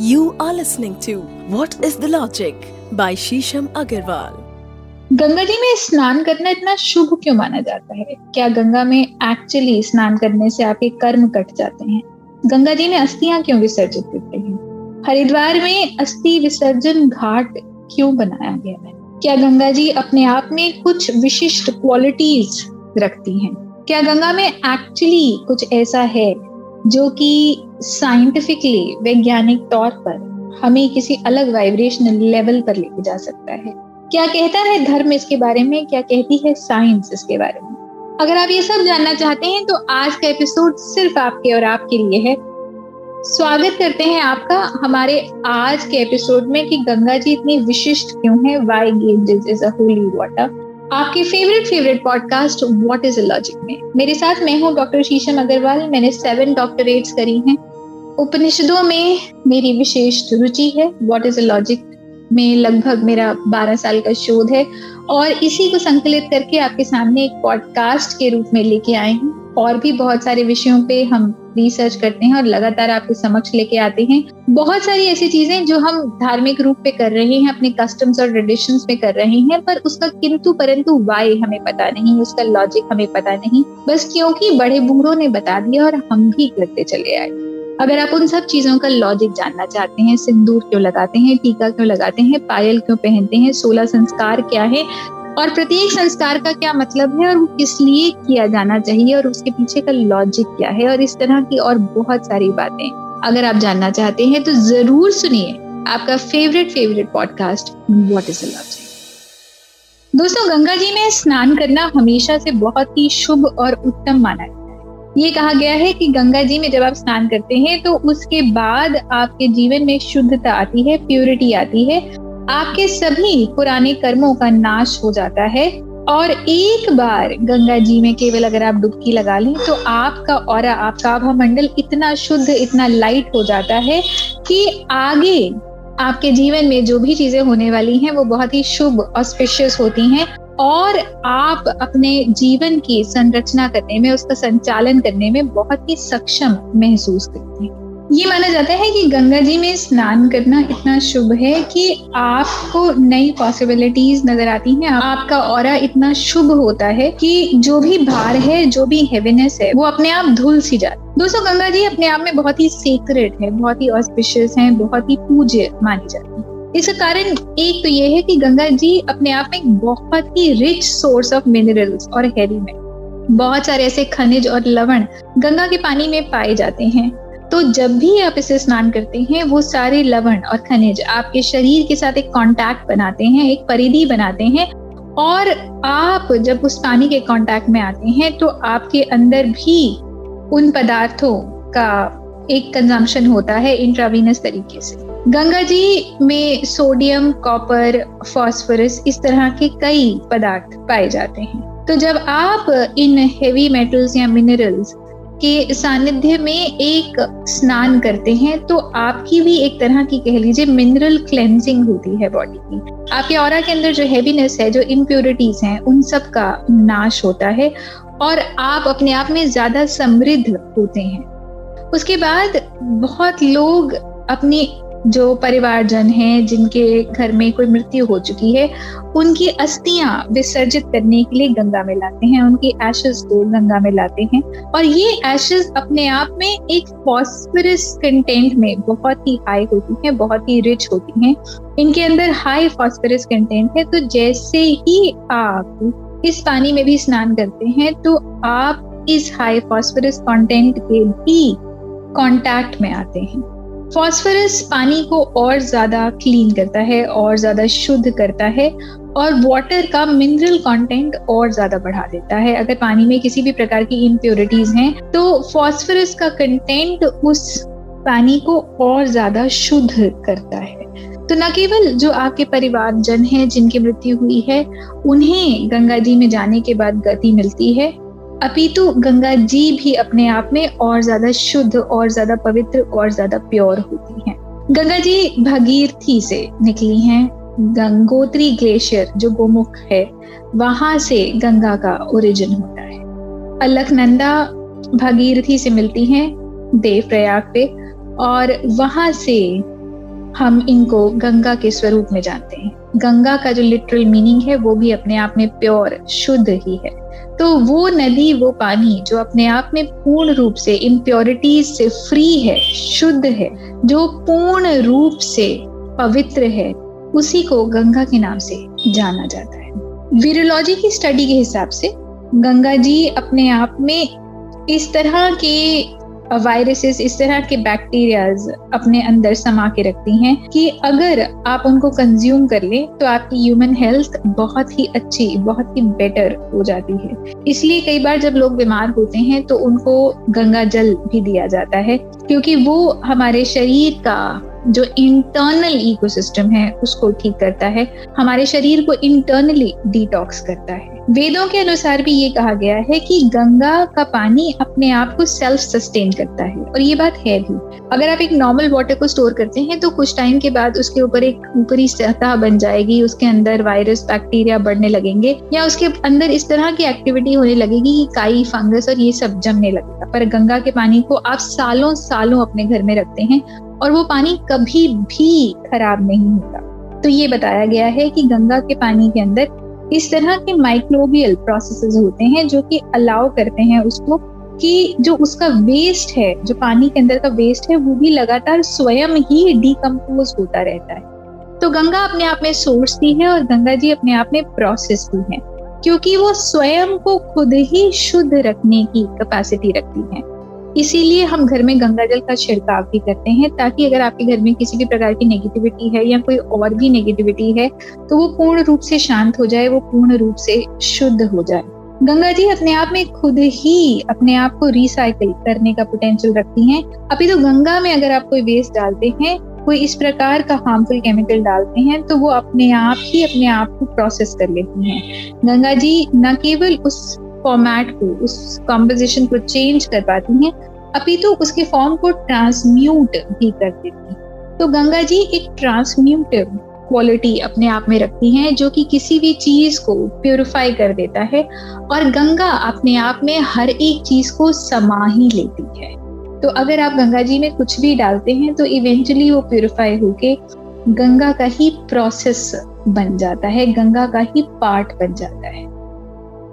You are listening to What is the Logic by Shisham Agarwal. Ganga ji, में स्नान करना इतना शुभ क्यों माना जाता है? क्या गंगा में एक्चुअली स्नान करने से आपके कर्म कट जाते हैं? गंगा जी, में अस्थियाँ क्यों विसर्जित करते हैं? हरिद्वार में अस्थि विसर्जन घाट क्यों बनाया गया है? क्या गंगा जी अपने आप में कुछ विशिष्ट क्वालिटीज रखती हैं? क्या गंगा में एक्चुअली कुछ ऐसा है जो कि साइंटिफिकली वैज्ञानिक तौर पर हमें किसी अलग वाइब्रेशनल लेवल पर लेके जा सकता है। क्या कहता है धर्म इसके बारे में? क्या कहती है साइंस इसके बारे में? अगर आप ये सब जानना चाहते हैं तो आज का एपिसोड सिर्फ़ आपके और आपके लिए है। स्वागत करते हैं आपका हमारे आज के एपिसोड में कि गंगा जी इतनी विशिष्ट क्यों है? Why Ganges is a holy water आपके favourite favourite podcast what is logic में? मेरे साथ मैं हूँ डॉक्टर शीशम अग्रवाल। मैंने सेवन डॉक्टरेट्स करी हैं। उपनिषदों में मेरी विशेष रुचि है। व्हाट इज़ अ लॉजिक में लगभग मेरा 12 साल का शोध है। और इसी को संकलित करके आपके सामने एक पॉडकास्ट के रूप में लेके आए हैं। और भी बहुत सारे विषयों पे हम रिसर्च करते हैं और लगातार आपके समक्ष लेके आते हैं। बहुत सारी ऐसी चीज़ें जो हम धार्मिक रूप पे कर रहे हैं, अपने कस्टम्स और ट्रेडिशन पे कर रहे हैं, पर उसका किंतु परंतु वाई हमें पता नहीं, उसका लॉजिक हमें पता नहीं। बस क्योंकि बड़े बूढ़ों ने बता दिया और हम भी करते चले आए। अगर आप उन सब चीज़ों का लॉजिक जानना चाहते हैं, सिंदूर क्यों लगाते हैं, टीका क्यों लगाते हैं, पायल क्यों पहनते हैं, सोलह संस्कार क्या है, और प्रत्येक संस्कार का क्या मतलब है, और वो किस लिए किया जाना चाहिए, और उसके पीछे का लॉजिक क्या है, और इस तरह की और बहुत सारी बातें। अगर आप जानना चाहते हैं तो ज़रूर सुनिए आपका favourite favourite podcast what is logic दोस्तों, गंगा जी में स्नान करना हमेशा से बहुत ही शुभ और उत्तम माना है। ये कहा गया है कि गंगा जी में जब आप स्नान करते हैं तो उसके बाद आपके जीवन में शुद्धता आती है प्योरिटी आती है। आपके सभी पुराने कर्मों का नाश हो जाता है। और एक बार गंगा जी में केवल अगर आप डुबकी लगा लें तो आपका और आपका आभा मंडल इतना शुद्ध, इतना लाइट हो जाता है कि आगे आपके जीवन में जो भी चीज़ें होने वाली हैं, वो बहुत ही शुभ ऑस्पिशियस होती हैं। और आप अपने जीवन की संरचना करने में, उसका संचालन करने में बहुत ही सक्षम महसूस करते हैं। ये माना जाता है कि गंगा जी में स्नान करना इतना शुभ है कि आपको नई पॉसिबिलिटीज नज़र आती हैं। आपका और इतना शुभ होता है कि जो भी भार है, जो भी हेवीनेस है, वो अपने आप धुल सी जाती है। दोस्तों, गंगा जी अपने आप में बहुत ही सीक्रेट है, बहुत ही ऑस्पिशियस है, बहुत ही पूज्य मानी जाती है। इसका कारण एक तो ये है कि गंगा जी अपने आप में बहुत ही रिच सोर्स ऑफ़ मिनरल्स और हैवी में बहुत सारे ऐसे खनिज और लवण गंगा के पानी में पाए जाते हैं। तो जब भी आप इसे स्नान करते हैं, वो सारे लवण और खनिज आपके शरीर के साथ एक कांटेक्ट बनाते हैं, एक परिधि बनाते हैं और आप जब उस पानी के कांटेक्ट में आते हैं तो आपके अंदर भी उन पदार्थों का एक कंजम्पशन होता है इंट्रावीनस तरीके से। गंगा जी में सोडियम, कॉपर, फॉस्फोरस इस तरह के कई पदार्थ पाए जाते हैं। तो जब आप इन हेवी मेटल्स या मिनरल्स के सानिध्य में एक स्नान करते हैं तो आपकी भी एक तरह की कह लीजिए मिनरल क्लेंजिंग होती है बॉडी की। आपके और के अंदर जो हैवीनेस है, जो इम्प्योरिटीज हैं, उन सब का नाश होता है और आप अपने आप में ज़्यादा समृद्ध होते हैं। उसके बाद बहुत लोग अपनी जो परिवारजन हैं, जिनके घर में कोई मृत्यु हो चुकी है, उनकी अस्थियाँ विसर्जित करने के लिए गंगा में लाते हैं, उनकी एशेस को गंगा में लाते हैं। और ये एशेस अपने आप में एक फॉस्फरस कंटेंट में बहुत ही हाई होती हैं, बहुत ही रिच होती हैं। इनके अंदर हाई फॉस्फरस कंटेंट है तो जैसे ही आप इस पानी में भी स्नान करते हैं तो आप इस हाई फॉस्फरस कंटेंट के भी कांटेक्ट में आते हैं। फॉस्फोरस पानी को और ज़्यादा क्लीन करता है, और ज़्यादा शुद्ध करता है, और वाटर का मिनरल कंटेंट और ज़्यादा बढ़ा देता है। अगर पानी में किसी भी प्रकार की इम्प्योरिटीज हैं तो फॉस्फोरस का कंटेंट उस पानी को और ज़्यादा शुद्ध करता है। तो न केवल जो आपके परिवार जन हैं जिनकी मृत्यु हुई है, उन्हें गंगा जी में जाने के बाद गति मिलती है अपितु गंगा जी भी अपने आप में और ज़्यादा शुद्ध और ज़्यादा पवित्र और ज़्यादा प्योर होती हैं। गंगा जी भगीरथी से निकली हैं। गंगोत्री ग्लेशियर, जो गोमुख है, वहाँ से गंगा का ओरिजिन होता है। अलकनंदा भगीरथी से मिलती हैं देव प्रयाग पे, और वहाँ से हम इनको गंगा के स्वरूप में जानते हैं। गंगा का जो लिटरल मीनिंग है, वो भी अपने आप में प्योर शुद्ध ही है। तो वो नदी, वो पानी जो अपने आप में पूर्ण रूप से इम्प्योरिटीज से फ्री है, शुद्ध है, जो पूर्ण रूप से पवित्र है, उसी को गंगा के नाम से जाना जाता है। वीरोलॉजी की स्टडी के हिसाब से गंगा जी अपने आप में इस तरह के वायरसेस इस तरह के बैक्टीरियाज अपने अंदर समा के रखती हैं कि अगर आप उनको कंज्यूम कर लें तो आपकी ह्यूमन हेल्थ बहुत ही अच्छी, बहुत ही बेटर हो जाती है। इसलिए कई बार जब लोग बीमार होते हैं तो उनको गंगा जल भी दिया जाता है, क्योंकि वो हमारे शरीर का जो इंटरनल इकोसिस्टम है, उसको ठीक करता है। हमारे शरीर को इंटरनली डिटॉक्स करता है। वेदों के अनुसार भी ये कहा गया है कि गंगा का पानी अपने आप को सेल्फ सस्टेन करता है, और ये बात है भी। अगर आप एक नॉर्मल वाटर को स्टोर करते हैं तो कुछ टाइम के बाद उसके ऊपर एक ऊपरी सतह बन जाएगी, उसके अंदर वायरस बैक्टीरिया बढ़ने लगेंगे, या उसके अंदर इस तरह की एक्टिविटी होने लगेगी कि काई फंगस और ये सब जमने लगेगा। पर गंगा के पानी को आप सालों सालों अपने घर में रखते हैं, और वो पानी कभी भी खराब नहीं होता। तो ये बताया गया है कि गंगा के पानी के अंदर इस तरह के माइक्रोबियल प्रोसेसेस होते हैं जो कि अलाउ करते हैं उसको कि जो उसका वेस्ट है, जो पानी के अंदर का वेस्ट है, वो भी लगातार स्वयं ही डिकम्पोज होता रहता है। तो गंगा अपने आप में सोर्स भी है और गंगा जी अपने आप में प्रोसेस भी है, क्योंकि वो स्वयं को खुद ही शुद्ध रखने की कैपेसिटी रखती है। इसीलिए हम घर में गंगा जल का छिड़काव भी करते हैं ताकि अगर आपके घर में किसी भी प्रकार की नेगेटिविटी है या कोई और भी नेगेटिविटी है तो वो पूर्ण रूप से शांत हो जाए, वो पूर्ण रूप से शुद्ध हो जाए। गंगा जी अपने आप में खुद ही अपने आप को रिसाइकिल करने का पोटेंशियल रखती हैं। अभी तो गंगा में अगर आप कोई वेस्ट डालते हैं, कोई इस प्रकार का हार्मफुल केमिकल डालते हैं तो वो अपने आप ही अपने आप को प्रोसेस कर लेती हैं। गंगा जी न केवल उस फॉर्मेट को, उस कॉम्पोजिशन को चेंज कर पाती हैं। अपितु तो उसके फॉर्म को ट्रांसम्यूट भी कर देती हैं। तो गंगा जी एक ट्रांसम्यूटिव क्वालिटी अपने आप में रखती हैं, जो कि किसी भी चीज़ को प्योरीफाई कर देता है। और गंगा अपने आप में हर एक चीज़ को समा ही लेती है। तो अगर आप गंगा जी में कुछ भी डालते हैं तो इवेंचुअली वो प्योरीफाई होके गंगा का ही प्रोसेस बन जाता है, गंगा का ही पार्ट बन जाता है।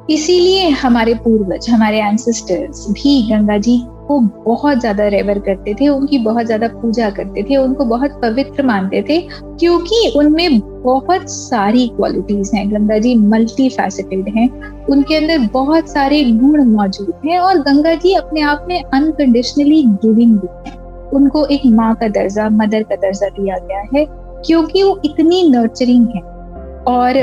इसीलिए हमारे पूर्वज, हमारे एंसेस्टर्स भी गंगा जी को बहुत ज़्यादा रेवर करते थे, उनकी बहुत ज़्यादा पूजा करते थे, उनको बहुत पवित्र मानते थे, क्योंकि उनमें बहुत सारी क्वालिटीज हैं। गंगा जी मल्टी फैसेटेड हैं, उनके अंदर बहुत सारे गुण मौजूद हैं और गंगा जी अपने आप में अनकंडीशनली गिविंग भी हैं। उनको एक माँ का दर्जा मदर का दर्जा दिया गया है, क्योंकि वो इतनी नर्चरिंग है। और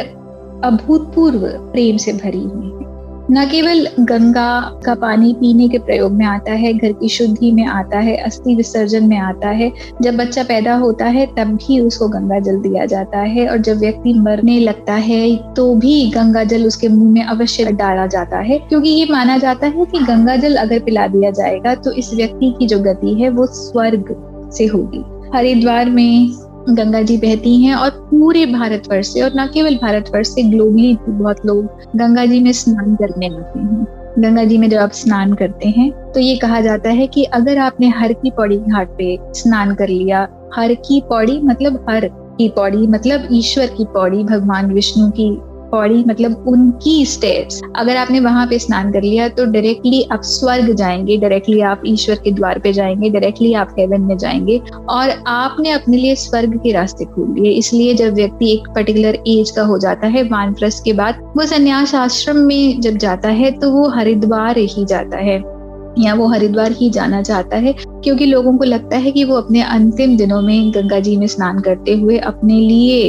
अभूतपूर्व प्रेम से भरी हुई है। न केवल गंगा का पानी पीने के प्रयोग में आता है, घर की शुद्धि में आता है, अस्थि विसर्जन में आता है, जब बच्चा पैदा होता है, तब भी उसको गंगा जल दिया जाता है और जब व्यक्ति मरने लगता है तो भी गंगा जल उसके मुँह में अवश्य डाला जाता है, क्योंकि ये माना जाता है कि गंगा जल अगर पिला दिया जाएगा तो इस व्यक्ति की जो गति है, वो स्वर्ग से होगी। हरिद्वार में गंगा जी बहती हैं और पूरे भारतवर्ष से, और न केवल भारतवर्ष से ग्लोबली भी बहुत लोग गंगा जी में स्नान करने आते हैं। गंगा जी में जब आप स्नान करते हैं तो ये कहा जाता है कि अगर आपने हर की पौड़ी घाट पे स्नान कर लिया, हर की पौड़ी मतलब हर की पौड़ी मतलब ईश्वर की पौड़ी, भगवान विष्णु की पौड़ी मतलब उनकी स्टेप्स अगर आपने वहाँ पे स्नान कर लिया तो डायरेक्टली आप स्वर्ग जाएँगे डायरेक्टली आप ईश्वर के द्वार पे जाएँगे डायरेक्टली आप हेवन में जाएँगे और आपने अपने लिए स्वर्ग के रास्ते खोल लिए। इसलिए जब व्यक्ति एक पर्टिकुलर एज का हो जाता है, वानप्रस्थ के बाद, वो संन्यास आश्रम में जब जाता है तो वो हरिद्वार ही जाता है। या वो हरिद्वार ही जाना चाहता है, क्योंकि लोगों को लगता है कि वो अपने अंतिम दिनों में गंगा जी में स्नान करते हुए अपने लिए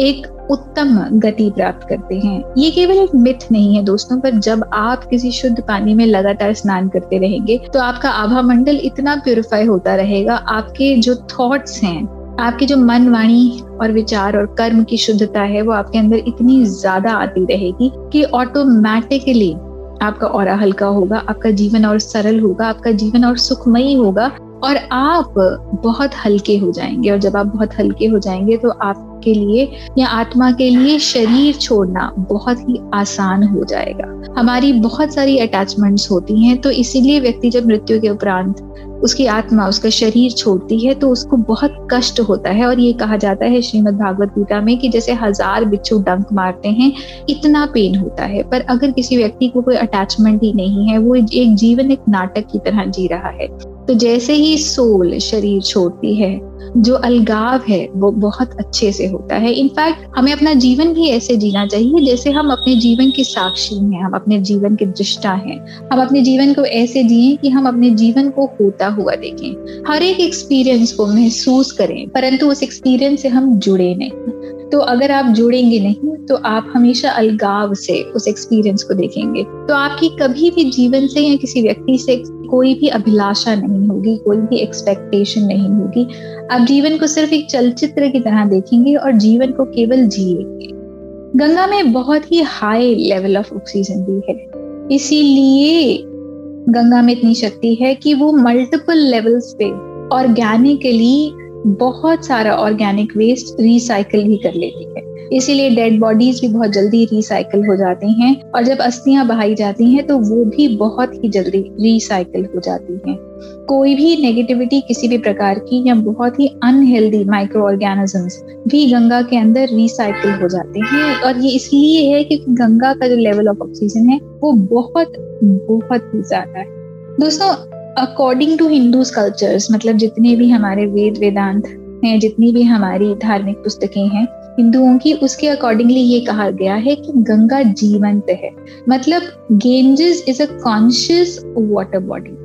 एक उत्तम गति प्राप्त करते हैं। ये केवल एक मिथ नहीं है दोस्तों, पर जब आप किसी शुद्ध पानी में लगातार स्नान करते रहेंगे तो आपका आभा मंडल इतना प्योरीफाई होता रहेगा। आपके जो थॉट्स हैं, आपके जो मन वाणी और विचार और कर्म की शुद्धता है, वो आपके अंदर इतनी ज़्यादा आती रहेगी कि ऑटोमेटिकली आपका और हल्का होगा, आपका जीवन और सरल होगा, आपका जीवन और सुखमयी होगा और आप बहुत हल्के हो जाएँगे। और जब आप बहुत हल्के हो जाएँगे तो आपके लिए या आत्मा के लिए शरीर छोड़ना बहुत ही आसान हो जाएगा। हमारी बहुत सारी अटैचमेंट्स होती हैं तो इसीलिए व्यक्ति जब मृत्यु के उपरांत उसकी आत्मा, उसका शरीर छोड़ती है तो उसको बहुत कष्ट होता है। और ये कहा जाता है श्रीमद् भागवत गीता में कि जैसे हज़ार बिच्छू डंक मारते हैं, इतना पेन होता है। पर अगर किसी व्यक्ति को कोई अटैचमेंट ही नहीं है, वो एक जीवन एक नाटक की तरह जी रहा है। तो जैसे ही सोल शरीर छोड़ती है, जो अलगाव है, वो बहुत अच्छे से होता है। इनफैक्ट हमें अपना जीवन भी ऐसे जीना चाहिए, जैसे हम अपने जीवन के साक्षी हैं, हम अपने जीवन के दृष्टा हैं। हम अपने जीवन को ऐसे जिए कि हम अपने जीवन को होता हुआ देखें। हर एक एक्सपीरियंस को महसूस करें, परंतु उस एक्सपीरियंस से हम जुड़े नहीं। तो अगर आप जुड़ेंगे नहीं तो आप हमेशा अलगाव से उस एक्सपीरियंस को देखेंगे। तो आपकी कभी भी जीवन से या किसी व्यक्ति से कोई भी अभिलाषा नहीं होगी, कोई भी एक्सपेक्टेशन नहीं होगी। आप जीवन को सिर्फ़ एक चलचित्र की तरह देखेंगे और जीवन को केवल जिएँगे। गंगा में बहुत ही हाई लेवल ऑफ़ ऑक्सीजन भी है। इसीलिए गंगा में इतनी शक्ति है कि वो मल्टीपल लेवल्स पे ऑर्गेनिकली बहुत सारा ऑर्गेनिक वेस्ट रिसाइकल भी कर लेती है। इसीलिए डेड बॉडीज भी बहुत जल्दी रिसाइकल हो जाती हैं और जब अस्थियाँ बहाई जाती हैं तो वो भी बहुत ही जल्दी रिसाइकल हो जाती हैं। कोई भी नेगेटिविटी किसी भी प्रकार की या बहुत ही अनहेल्दी माइक्रो ऑर्गेनिजम्स भी गंगा के अंदर रिसाइकिल हो जाते हैं। और ये इसलिए है क्योंकि गंगा का जो लेवल ऑफ़ ऑक्सीजन है, वो बहुत बहुत ही ज़्यादा है। दोस्तों अकॉर्डिंग टू हिंदू कल्चर्स मतलब जितने भी हमारे वेद वेदांत हैं, जितनी भी हमारी धार्मिक पुस्तकें हैं, हिंदुओं की उसके अकॉर्डिंगली ये कहा गया है कि गंगा जीवंत है। मतलब Ganges is a conscious water body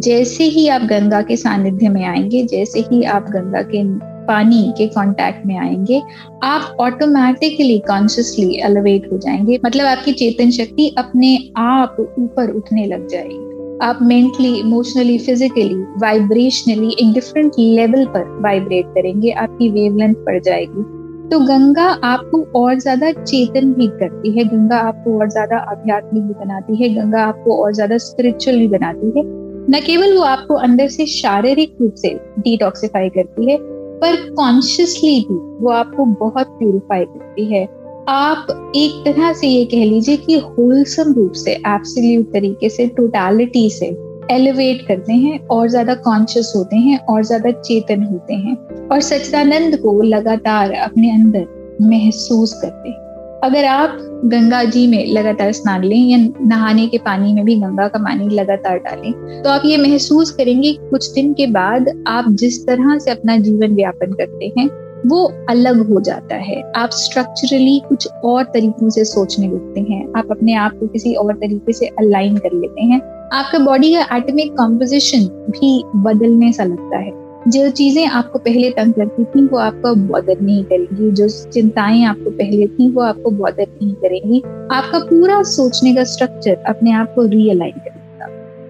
जैसे ही आप गंगा के सानिध्य में आएँगे, जैसे ही आप गंगा के पानी के कांटेक्ट में आएँगे, आप ऑटोमेटिकली कॉन्शियसली एलिवेट हो जाएँगे। मतलब आपकी चेतन शक्ति अपने आप ऊपर उठने लग जाएगी। आप मेंटली इमोशनली फिजिकली वाइब्रेशनली एक डिफरेंट लेवल पर वाइब्रेट करेंगे, आपकी वेवलेंथ बढ़ जाएगी। तो गंगा आपको और ज़्यादा चेतन भी करती है, गंगा आपको और ज़्यादा आध्यात्मिक भी बनाती है, गंगा आपको और ज़्यादा स्पिरिचुअल भी बनाती है। न केवल वो आपको अंदर से शारीरिक रूप से डिटॉक्सिफाई करती है, पर कॉन्शियसली भी वो आपको बहुत प्यूरिफाई करती है। आप एक तरह से ये कह लीजिए कि होलसम रूप से एब्सोल्यूट तरीके से टोटालिटी से एलिवेट करते हैं और ज़्यादा कॉन्शियस होते हैं और ज़्यादा चेतन होते हैं और सच्चिदानंद को लगातार अपने अंदर महसूस करते हैं। अगर आप गंगा जी में लगातार स्नान लें या नहाने के पानी में भी गंगा का पानी लगातार डालें तो आप ये महसूस करेंगे कुछ दिन के बाद आप जिस तरह से अपना जीवन व्यापन करते हैं वो अलग हो जाता है। आप स्ट्रक्चरली कुछ और तरीकों से सोचने लगते हैं। आप अपने आप को किसी और तरीके से अलाइन कर लेते हैं। आपका बॉडी का एटमिक कॉम्पोजिशन भी बदलने सा लगता है। जो चीज़ें आपको पहले तंग लगती थी, वो आपको बॉदर नहीं करेंगी। जो चिंताएँ आपको पहले थी, वो आपको बॉदर नहीं करेंगी। आपका पूरा सोचने का स्ट्रक्चर अपने आप को रियलाइन करेगा।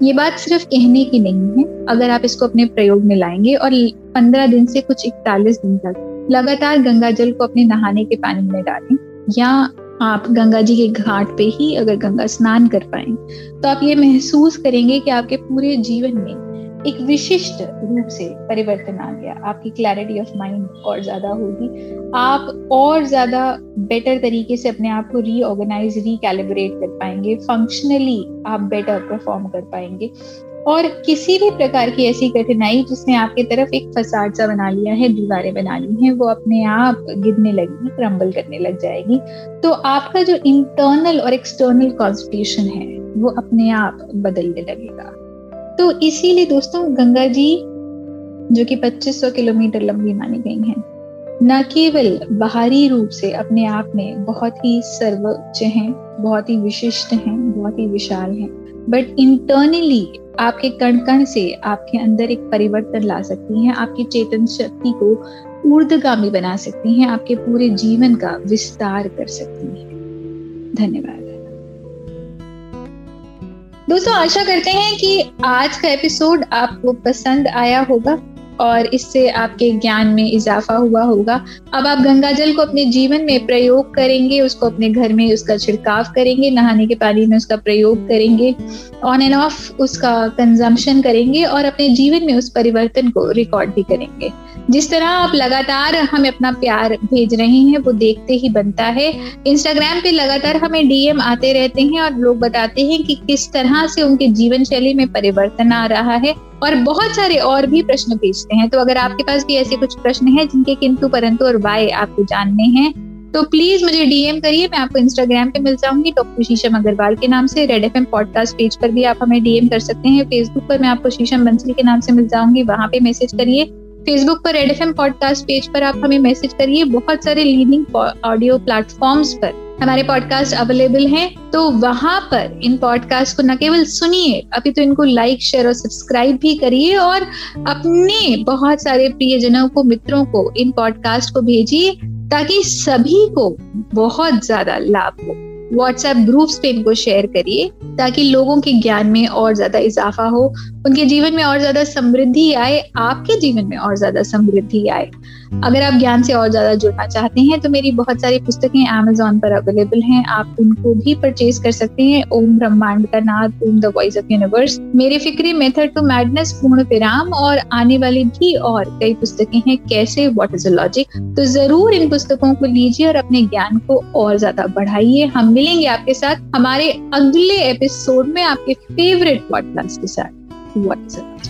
ये बात सिर्फ़ कहने की नहीं है। अगर आप इसको अपने प्रयोग में लाएँगे और पंद्रह दिन से कुछ इकतालीस दिन तक लगातार गंगा जल को अपने नहाने के पानी में डालें, या आप गंगा जी के घाट पे ही अगर गंगा स्नान कर पाए तो आप ये महसूस करेंगे कि आपके पूरे जीवन में एक विशिष्ट रूप से परिवर्तन आ गया। आपकी क्लैरिटी ऑफ़ माइंड और ज़्यादा होगी। आप और ज़्यादा बेटर तरीके से अपने आप को रीऑर्गेनाइज रिकैलिब्रेट कर पाएँगे। फंक्शनली आप बेटर परफॉर्म कर पाएँगे। और किसी भी प्रकार की ऐसी कठिनाई जिसने आपकी तरफ़ एक फसाद सा बना लिया है, दीवारें बना ली हैं, वो अपने आप गिरने लगेगी क्रम्बल करने लग जाएगी। तो आपका जो इंटरनल और एक्सटर्नल कॉन्स्टिट्यूशन है, वो अपने आप बदलने लगेगा। तो इसीलिए दोस्तों गंगा जी, जो कि 2500 किलोमीटर लंबी मानी गई हैं, न केवल बाहरी रूप से अपने आप में बहुत ही सर्वोच्च हैं, बहुत ही विशिष्ट हैं, बहुत ही विशाल हैं बट इंटरनली आपके कण कण से आपके अंदर एक परिवर्तन ला सकती हैं, आपकी चेतन शक्ति को ऊर्धगामी बना सकती हैं, आपके पूरे जीवन का विस्तार कर सकती हैं। धन्यवाद। दोस्तों आशा करते हैं कि आज का एपिसोड आपको पसंद आया होगा। और इससे आपके ज्ञान में इजाफा हुआ होगा। अब आप गंगा जल को अपने जीवन में प्रयोग करेंगे, उसको अपने घर में उसका छिड़काव करेंगे, नहाने के पानी में उसका प्रयोग करेंगे ऑन एंड ऑफ़ उसका कंजम्पशन करेंगे और अपने जीवन में उस परिवर्तन को रिकॉर्ड भी करेंगे। जिस तरह आप लगातार हमें अपना प्यार भेज रहे हैं, वो देखते ही बनता है। इंस्टाग्राम पे लगातार हमें डीएम आते रहते हैं और लोग बताते हैं कि किस तरह से उनके जीवन शैली में परिवर्तन आ रहा है। और बहुत सारे और भी प्रश्न भेजते हैं। तो अगर आपके पास भी ऐसे कुछ प्रश्न हैं जिनके किंतु परंतु और वाय आपको जानने हैं तो प्लीज़ मुझे डीएम करिए, मैं आपको इंस्टाग्राम पे मिल जाऊँगी डॉक्टर शीशम अग्रवाल के नाम से रेड एफ़ पॉडकास्ट पेज पर भी आप हमें डीएम कर सकते हैं। फेसबुक पर मैं आपको शीशम बंसली के नाम से मिल जाऊँगी, वहाँ पे मैसेज करिए। फेसबुक पर रेड एफ़ पॉडकास्ट पेज पर आप हमें मैसेज करिए, बहुत सारे लीडिंग ऑडियो प्लेटफॉर्म्स पर। हमारे पॉडकास्ट अवेलेबल हैं तो वहाँ पर इन पॉडकास्ट को न केवल सुनिए, अभी तो इनको लाइक शेयर और सब्सक्राइब भी करिए और अपने बहुत सारे प्रियजनों को, मित्रों को इन पॉडकास्ट को भेजिए, ताकि सभी को बहुत ज़्यादा लाभ हो। व्हाट्सएप ग्रुप्स पे इनको शेयर करिए, ताकि लोगों के ज्ञान में और ज़्यादा इजाफा हो, उनके जीवन में और ज़्यादा समृद्धि आए, आपके जीवन में और ज़्यादा समृद्धि आए। अगर आप ज्ञान से और ज़्यादा जुड़ना चाहते हैं तो मेरी बहुत सारी पुस्तकें अमेजोन पर अवेलेबल हैं। आप उनको भी परचेज कर सकते हैं। ओम ब्रह्मांड का नाद, Om the voice of universe. मेरे फिक्री मेथड टू मैडनेस, पूर्ण विराम और आने वाली भी और कई पुस्तकें हैं कैसे वॉट इज़ अ लॉजिक तो ज़रूर इन पुस्तकों को लीजिए और अपने ज्ञान को और ज़्यादा बढ़ाइए। हम मिलेंगे आपके साथ हमारे अगले एपिसोड में आपके फेवरेट पॉडकास्ट के साथ। What is a logic